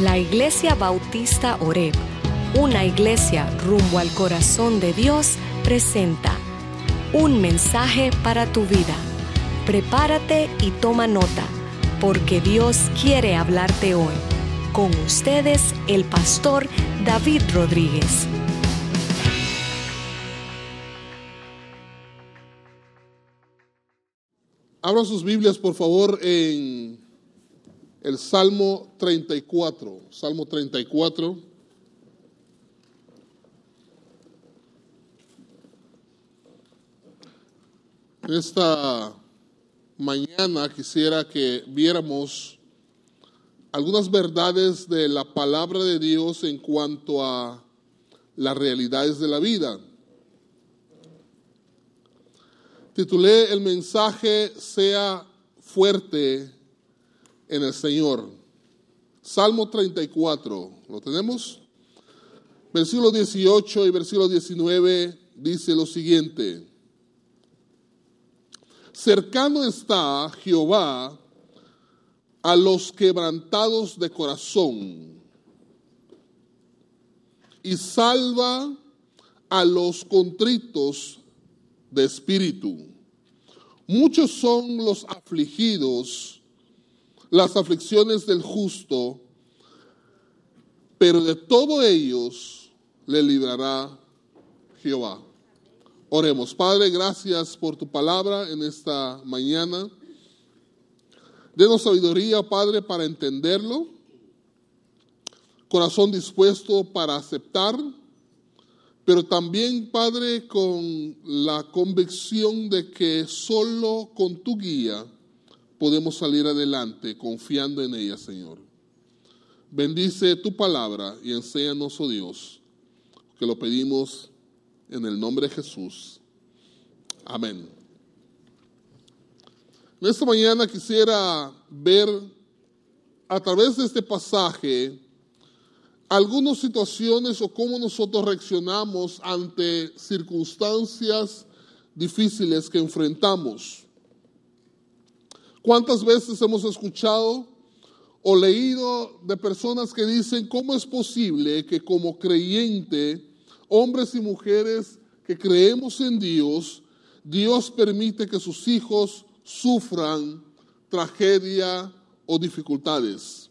La Iglesia Bautista Oreb, una iglesia rumbo al corazón de Dios, presenta un mensaje para tu vida. Prepárate y toma nota, porque Dios quiere hablarte hoy. Con ustedes, el pastor David Rodríguez. Abran sus Biblias, por favor, en el Salmo 34. Salmo 34. En esta mañana quisiera que viéramos algunas verdades de la palabra de Dios en cuanto a las realidades de la vida. Titulé el mensaje Sea fuerte en el Señor. Salmo 34, ¿lo tenemos? Versículo 18 y versículo 19 dice lo siguiente. Cercano está Jehová a los quebrantados de corazón y salva a los contritos de espíritu. Muchos son los afligidos, las aflicciones del justo, pero de todos ellos le librará Jehová. Oremos, Padre, gracias por tu palabra en esta mañana. Denos sabiduría, Padre, para entenderlo. Corazón dispuesto para aceptar pero también, Padre, con la convicción de que solo con tu guía podemos salir adelante confiando en ella, Señor. Bendice tu palabra y enséñanos, oh Dios, que lo pedimos en el nombre de Jesús. Amén. En esta mañana quisiera ver a través de este pasaje algunas situaciones o cómo nosotros reaccionamos ante circunstancias difíciles que enfrentamos. ¿Cuántas veces hemos escuchado o leído de personas que dicen cómo es posible que como creyente, hombres y mujeres que creemos en Dios, Dios permite que sus hijos sufran tragedia o dificultades?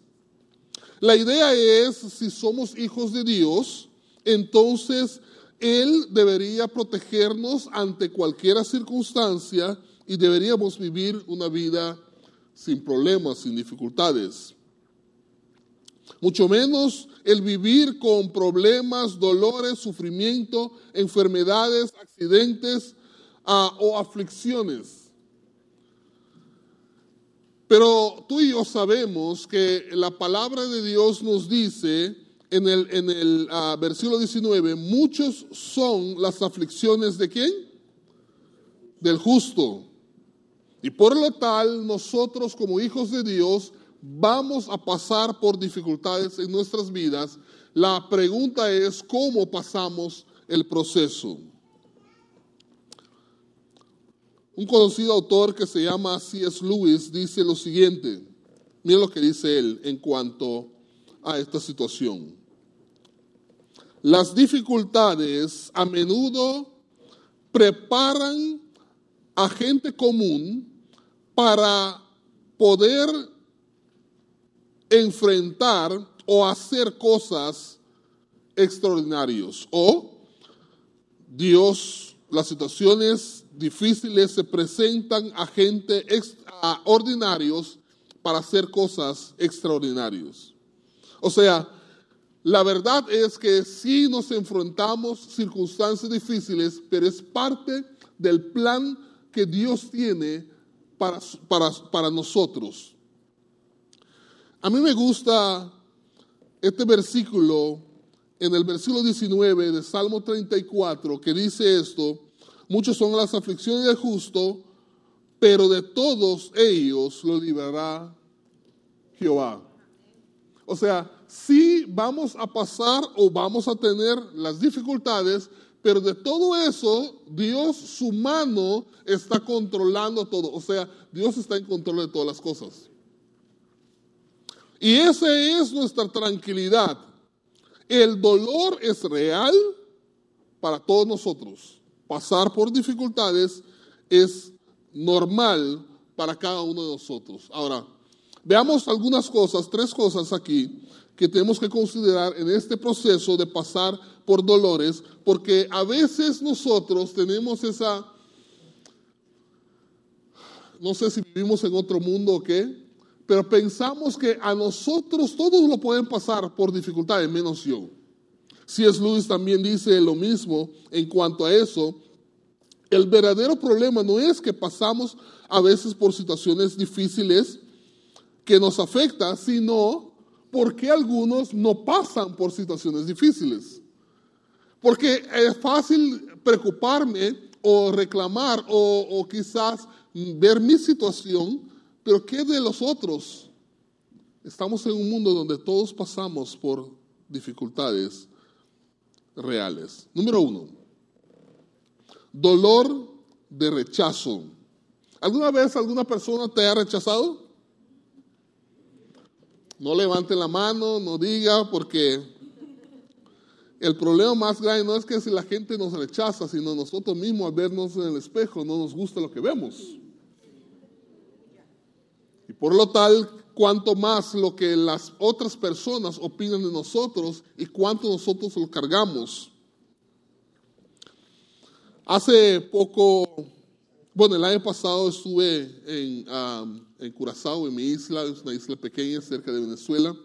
La idea es, si somos hijos de Dios, entonces Él debería protegernos ante cualquier circunstancia y deberíamos vivir una vida sin problemas, sin dificultades. Mucho menos el vivir con problemas, dolores, sufrimiento, enfermedades, accidentes ah, o aflicciones. Pero tú y yo sabemos que la palabra de Dios nos dice en el, en el ah, versículo 19, muchos son las aflicciones de quién? Del justo. Y por lo tal, nosotros como hijos de Dios vamos a pasar por dificultades en nuestras vidas. La pregunta es, ¿cómo pasamos el proceso? Un conocido autor que se llama C.S. Lewis dice lo siguiente. Mira lo que dice él en cuanto a esta situación. Las dificultades a menudo preparan a gente común para poder enfrentar o hacer cosas extraordinarias. O Dios, las situaciones difíciles se presentan a gente extraordinarios para hacer cosas extraordinarias. O sea, la verdad es que sí nos enfrentamos circunstancias difíciles, pero es parte del plan que Dios tiene para, para, para nosotros. A mí me gusta este versículo en el versículo 19 de Salmo 34 que dice esto, Muchos son las aflicciones del justo, pero de todos ellos lo librará Jehová. O sea, sí vamos a pasar o vamos a tener las dificultades, pero de todo eso, Dios, su mano está controlando todo. O sea, Dios está en control de todas las cosas. Y esa es nuestra tranquilidad. El dolor es real para todos nosotros. Pasar por dificultades es normal para cada uno de nosotros. Ahora, veamos algunas cosas, tres cosas aquí que tenemos que considerar en este proceso de pasar por dolores, porque a veces nosotros tenemos esa, no sé si vivimos en otro mundo o qué, pero pensamos que a nosotros todos lo pueden pasar por dificultades, menos yo. Si es Luis también dice lo mismo en cuanto a eso. El verdadero problema no es que pasamos a veces por situaciones difíciles que nos afectan, sino por qué algunos no pasan por situaciones difíciles. Porque es fácil preocuparme o reclamar o, quizás ver mi situación, pero ¿qué de los otros? Estamos en un mundo donde todos pasamos por dificultades reales. Número uno, dolor de rechazo. ¿Alguna vez alguna persona te ha rechazado? No levante la mano, no diga, porque el problema más grande no es que si la gente nos rechaza, sino nosotros mismos al vernos en el espejo no nos gusta lo que vemos. Y por lo tal, cuanto más lo que las otras personas opinan de nosotros y cuánto nosotros lo cargamos. Hace poco bueno, el año pasado estuve en, en Curazao, en mi isla, es una isla pequeña cerca de Venezuela,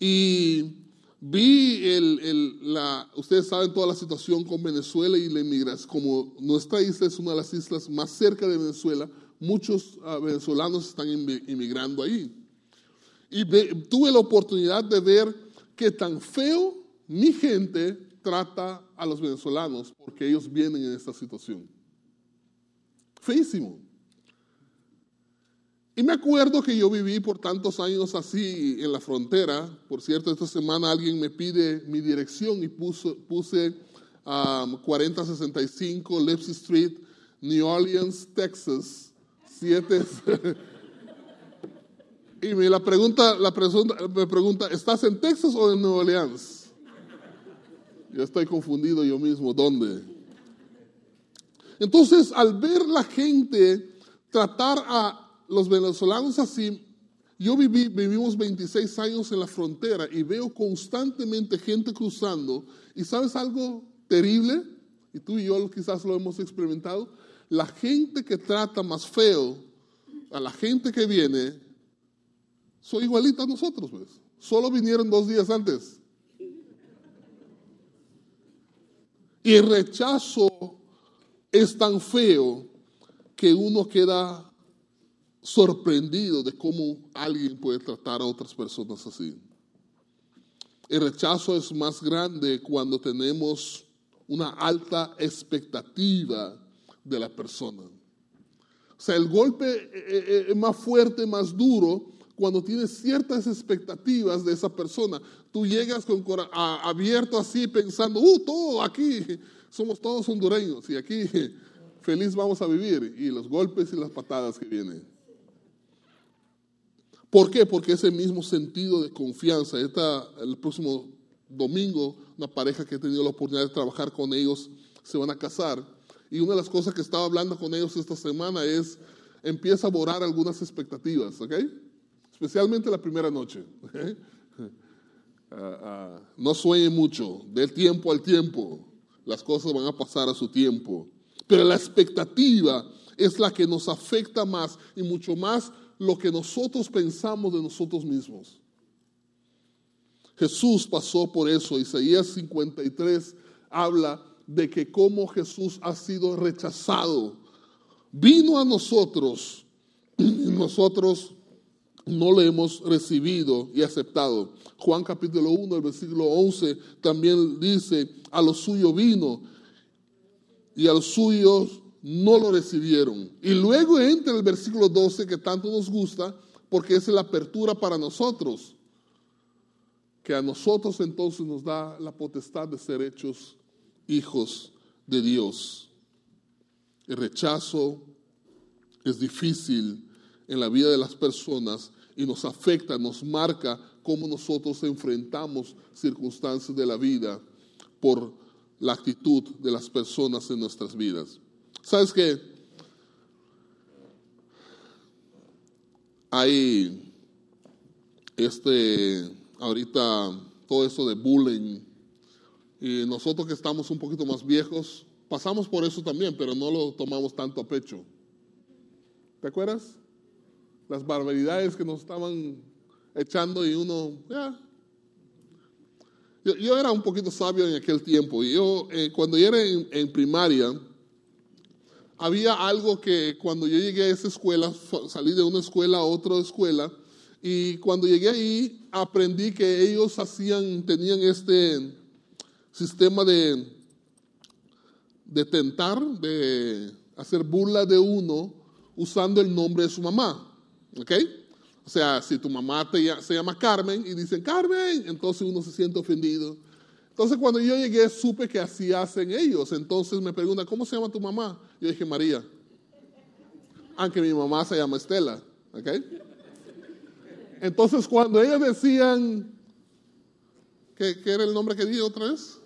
y vi el, el, la, ustedes saben toda la situación con Venezuela y la inmigración, como nuestra isla es una de las islas más cerca de Venezuela, muchos ah, venezolanos están inmigrando ahí. Y tuve la oportunidad de ver qué tan feo mi gente trata a los venezolanos porque ellos vienen en esta situación. Feísimo. Y me acuerdo que yo viví por tantos años así en la frontera. Por cierto, esta semana alguien me pide mi dirección y puse 4065 um, Lipsy Street, New Orleans, Texas. Siete. y me la pregunta, la me pregunta, ¿estás en Texas o en New Orleans? Yo estoy confundido yo mismo, ¿dónde? Entonces, al ver la gente tratar a los venezolanos así, yo viví, vivimos 26 años en la frontera y veo constantemente gente cruzando. ¿Y sabes algo terrible? Y tú y yo quizás lo hemos experimentado. La gente que trata más feo a la gente que viene, son igualitas a nosotros, pues. Solo vinieron dos días antes. Y rechazo es tan feo que uno queda sorprendido de cómo alguien puede tratar a otras personas así. El rechazo es más grande cuando tenemos una alta expectativa de la persona. O sea, el golpe eh, eh, es más fuerte, más duro cuando tienes ciertas expectativas de esa persona. Tú llegas con abierto así pensando, uh, todo aquí somos todos hondureños y aquí feliz vamos a vivir y los golpes y las patadas que vienen. ¿Por qué? Porque ese mismo sentido de confianza. Esta, el próximo domingo, una pareja que he tenido la oportunidad de trabajar con ellos se van a casar. Y una de las cosas que estaba hablando con ellos esta semana es, empieza a borrar algunas expectativas, ¿ok? Especialmente la primera noche. Ah, ah, no sueñe mucho, del tiempo al tiempo las cosas van a pasar a su tiempo. Pero la expectativa es la que nos afecta más y mucho más lo que nosotros pensamos de nosotros mismos. Jesús pasó por eso. Isaías 53 habla de que como Jesús ha sido rechazado, vino a nosotros y nosotros no le hemos recibido y aceptado. Juan capítulo 1, el versículo 11 también dice, a lo suyo vino y a los suyos no lo recibieron. Y luego entra el versículo 12 que tanto nos gusta porque es la apertura para nosotros, que a nosotros entonces nos da la potestad de ser hechos hijos de Dios. El rechazo es difícil en la vida de las personas y nos afecta, nos marca cómo nosotros enfrentamos circunstancias de la vida por la actitud de las personas en nuestras vidas. ¿Sabes qué? Hay este ahorita todo eso de bullying y nosotros que estamos un poquito más viejos pasamos por eso también, pero no lo tomamos tanto a pecho. ¿Te acuerdas? Las barbaridades que nos estaban echando y uno, ya. Yo, era un poquito sabio en aquel tiempo. Yo, eh, cuando era en, primaria, había algo que cuando yo llegué a esa escuela, salí de una escuela a otra escuela, y cuando llegué ahí aprendí que ellos hacían, tenían este sistema de, de tentar, de hacer burla de uno usando el nombre de su mamá. ¿Ok? O sea, si tu mamá se llama Carmen y dicen Carmen, entonces uno se siente ofendido. Entonces cuando yo llegué supe que así hacen ellos. Entonces me preguntan, ¿cómo se llama tu mamá? Yo dije María. Aunque mi mamá se llama Estela. ¿Ok? Entonces cuando ellos decían, ¿qué, era el nombre que dije otra vez?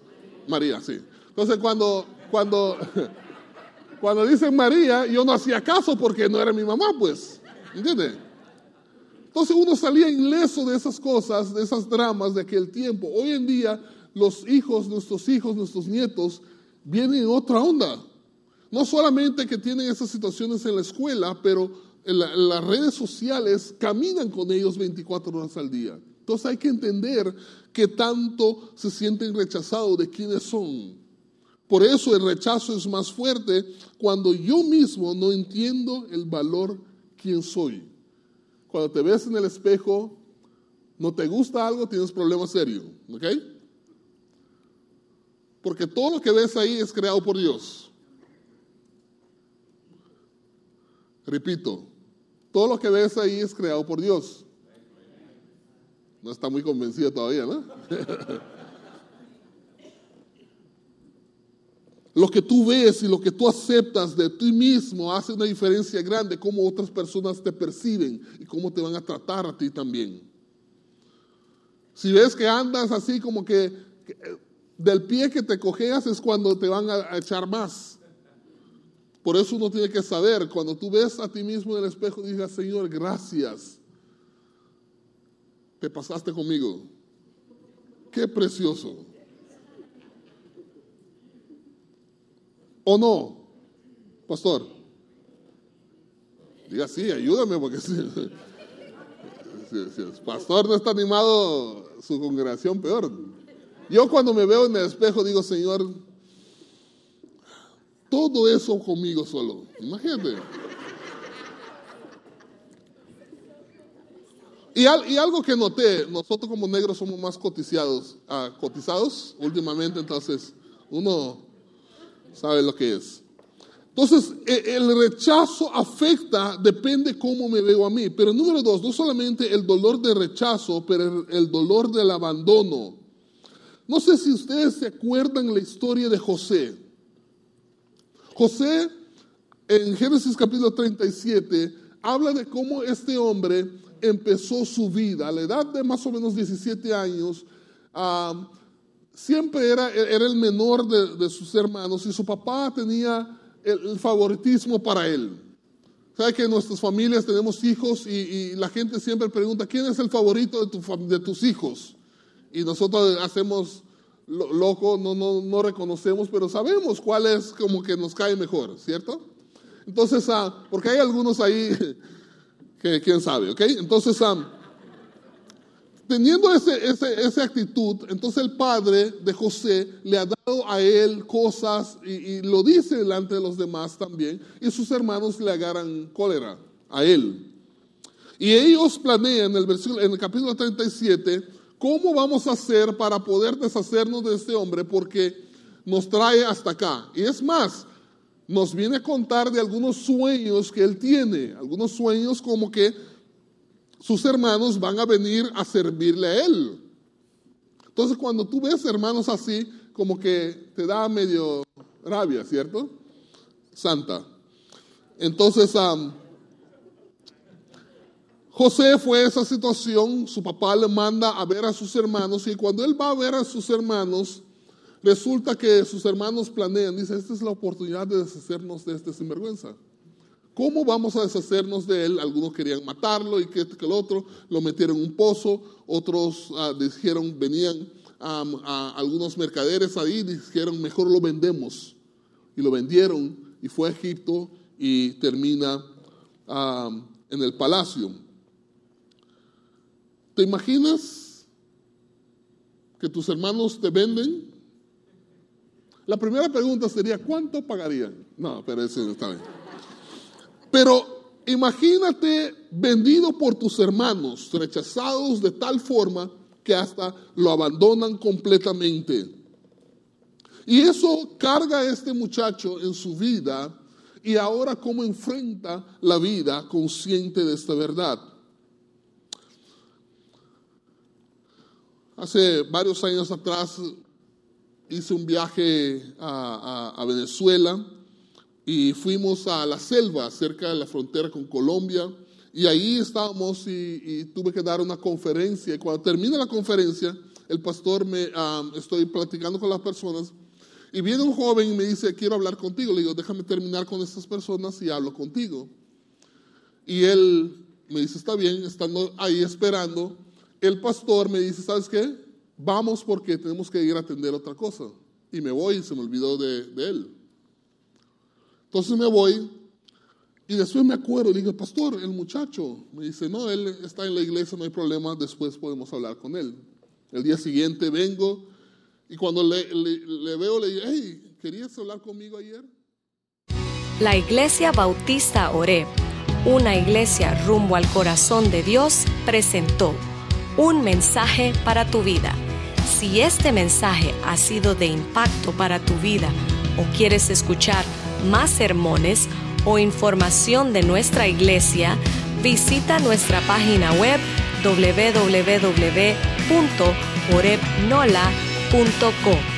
María, sí. Entonces cuando, cuando, cuando dicen María, yo no hacía caso porque no era mi mamá, pues. ¿Entiendes? Entonces uno salía ileso de esas cosas, de esas dramas de aquel tiempo. Hoy en día los hijos, nuestros hijos, nuestros nietos, vienen en otra onda. No solamente que tienen esas situaciones en la escuela, pero las redes sociales caminan con ellos 24 horas al día. Entonces hay que entender que tanto se sienten rechazados de quiénes son. Por eso el rechazo es más fuerte cuando yo mismo no entiendo el valor quién soy. Cuando te ves en el espejo, no te gusta algo, tienes problemas serios. ¿Ok? Porque todo lo que ves ahí es creado por Dios. Repito, todo lo que ves ahí es creado por Dios. No está muy convencido todavía, ¿no? Lo que tú ves y lo que tú aceptas de ti mismo hace una diferencia grande cómo otras personas te perciben y cómo te van a tratar a ti también. Si ves que andas así como que, del pie que te cojeas es cuando te van a, echar más. Por eso uno tiene que saber, cuando tú ves a ti mismo en el espejo, dices, Señor, gracias. Te pasaste conmigo. Qué precioso. ¿O no? Pastor. Diga sí, ayúdame porque si, el pastor no está animado, su congregación peor. Yo cuando me veo en el espejo digo, Señor, todo eso conmigo solo. Imagínate. Y, y, algo que noté, nosotros como negros somos más cotizados, ah, cotizados últimamente, entonces uno sabe lo que es. Entonces, e, el rechazo afecta, depende cómo me veo a mí. Pero número dos, no solamente el dolor de rechazo, pero el dolor del abandono. No sé si ustedes se acuerdan la historia de José. José, en Génesis capítulo 37, habla de cómo este hombre empezó su vida a la edad de más o menos 17 años. a siempre era, era el menor de, sus hermanos y su papá tenía el, favoritismo para él. Sabe que en nuestras familias tenemos hijos y, la gente siempre pregunta, ¿quién es el favorito de, tu, de tus hijos? Y nosotros hacemos loco, no, no, no, reconocemos, pero sabemos cuál es como que nos cae mejor, ¿cierto? Entonces, ah, porque hay algunos ahí que quién sabe, ¿ok? Entonces, ah, teniendo ese, esa actitud, entonces el padre de José le ha dado a él cosas y, lo dice delante de los demás también, y sus hermanos le agarran cólera a él. Y ellos planean el, versículo, en el capítulo 37 cómo vamos a hacer para poder deshacernos de este hombre porque nos trae hasta acá. Y es más, nos viene a contar de algunos sueños que él tiene, algunos sueños como que sus hermanos van a venir a servirle a él. Entonces cuando tú ves hermanos así, como que te da medio rabia, ¿cierto? Santa. Entonces, José fue esa situación, su papá le manda a ver a sus hermanos y cuando él va a ver a sus hermanos, resulta que sus hermanos planean, dice, esta es la oportunidad de deshacernos de este sinvergüenza. ¿Cómo vamos a deshacernos de él? Algunos querían matarlo y que, que el otro lo metieron en un pozo, otros ah, dijeron, venían algunos mercaderes ahí, dijeron, mejor lo vendemos. Y lo vendieron y fue a Egipto y termina en el palacio. ¿Te imaginas que tus hermanos te venden? La primera pregunta sería, ¿cuánto pagarían? No, pero eso no está bien. Pero imagínate vendido por tus hermanos, rechazados de tal forma que hasta lo abandonan completamente. Y eso carga a este muchacho en su vida y ahora cómo enfrenta la vida consciente de esta verdad. Hace varios años atrás hice un viaje a, Venezuela y fuimos a la selva, cerca de la frontera con Colombia, y ahí estábamos y, tuve que dar una conferencia. Y cuando termina la conferencia, el pastor me, estoy platicando con las personas, y viene un joven y me dice, quiero hablar contigo. Le digo, déjame terminar con estas personas y hablo contigo. Y él me dice, está bien, estando ahí esperando, el pastor me dice, ¿sabes qué? Vamos porque tenemos que ir a atender otra cosa. Y me voy y se me olvidó de, él. Entonces me voy y después me acuerdo, le digo, pastor, el muchacho, me dice, no, él está en la iglesia, no hay problema, después podemos hablar con él. El día siguiente vengo y cuando le, le veo, le digo, hey, ¿querías hablar conmigo ayer? La Iglesia Bautista Oreb, una iglesia rumbo al corazón de Dios, presentó un mensaje para tu vida. Si este mensaje ha sido de impacto para tu vida o quieres escuchar más sermones o información de nuestra iglesia, visita nuestra página web www.orebnola.com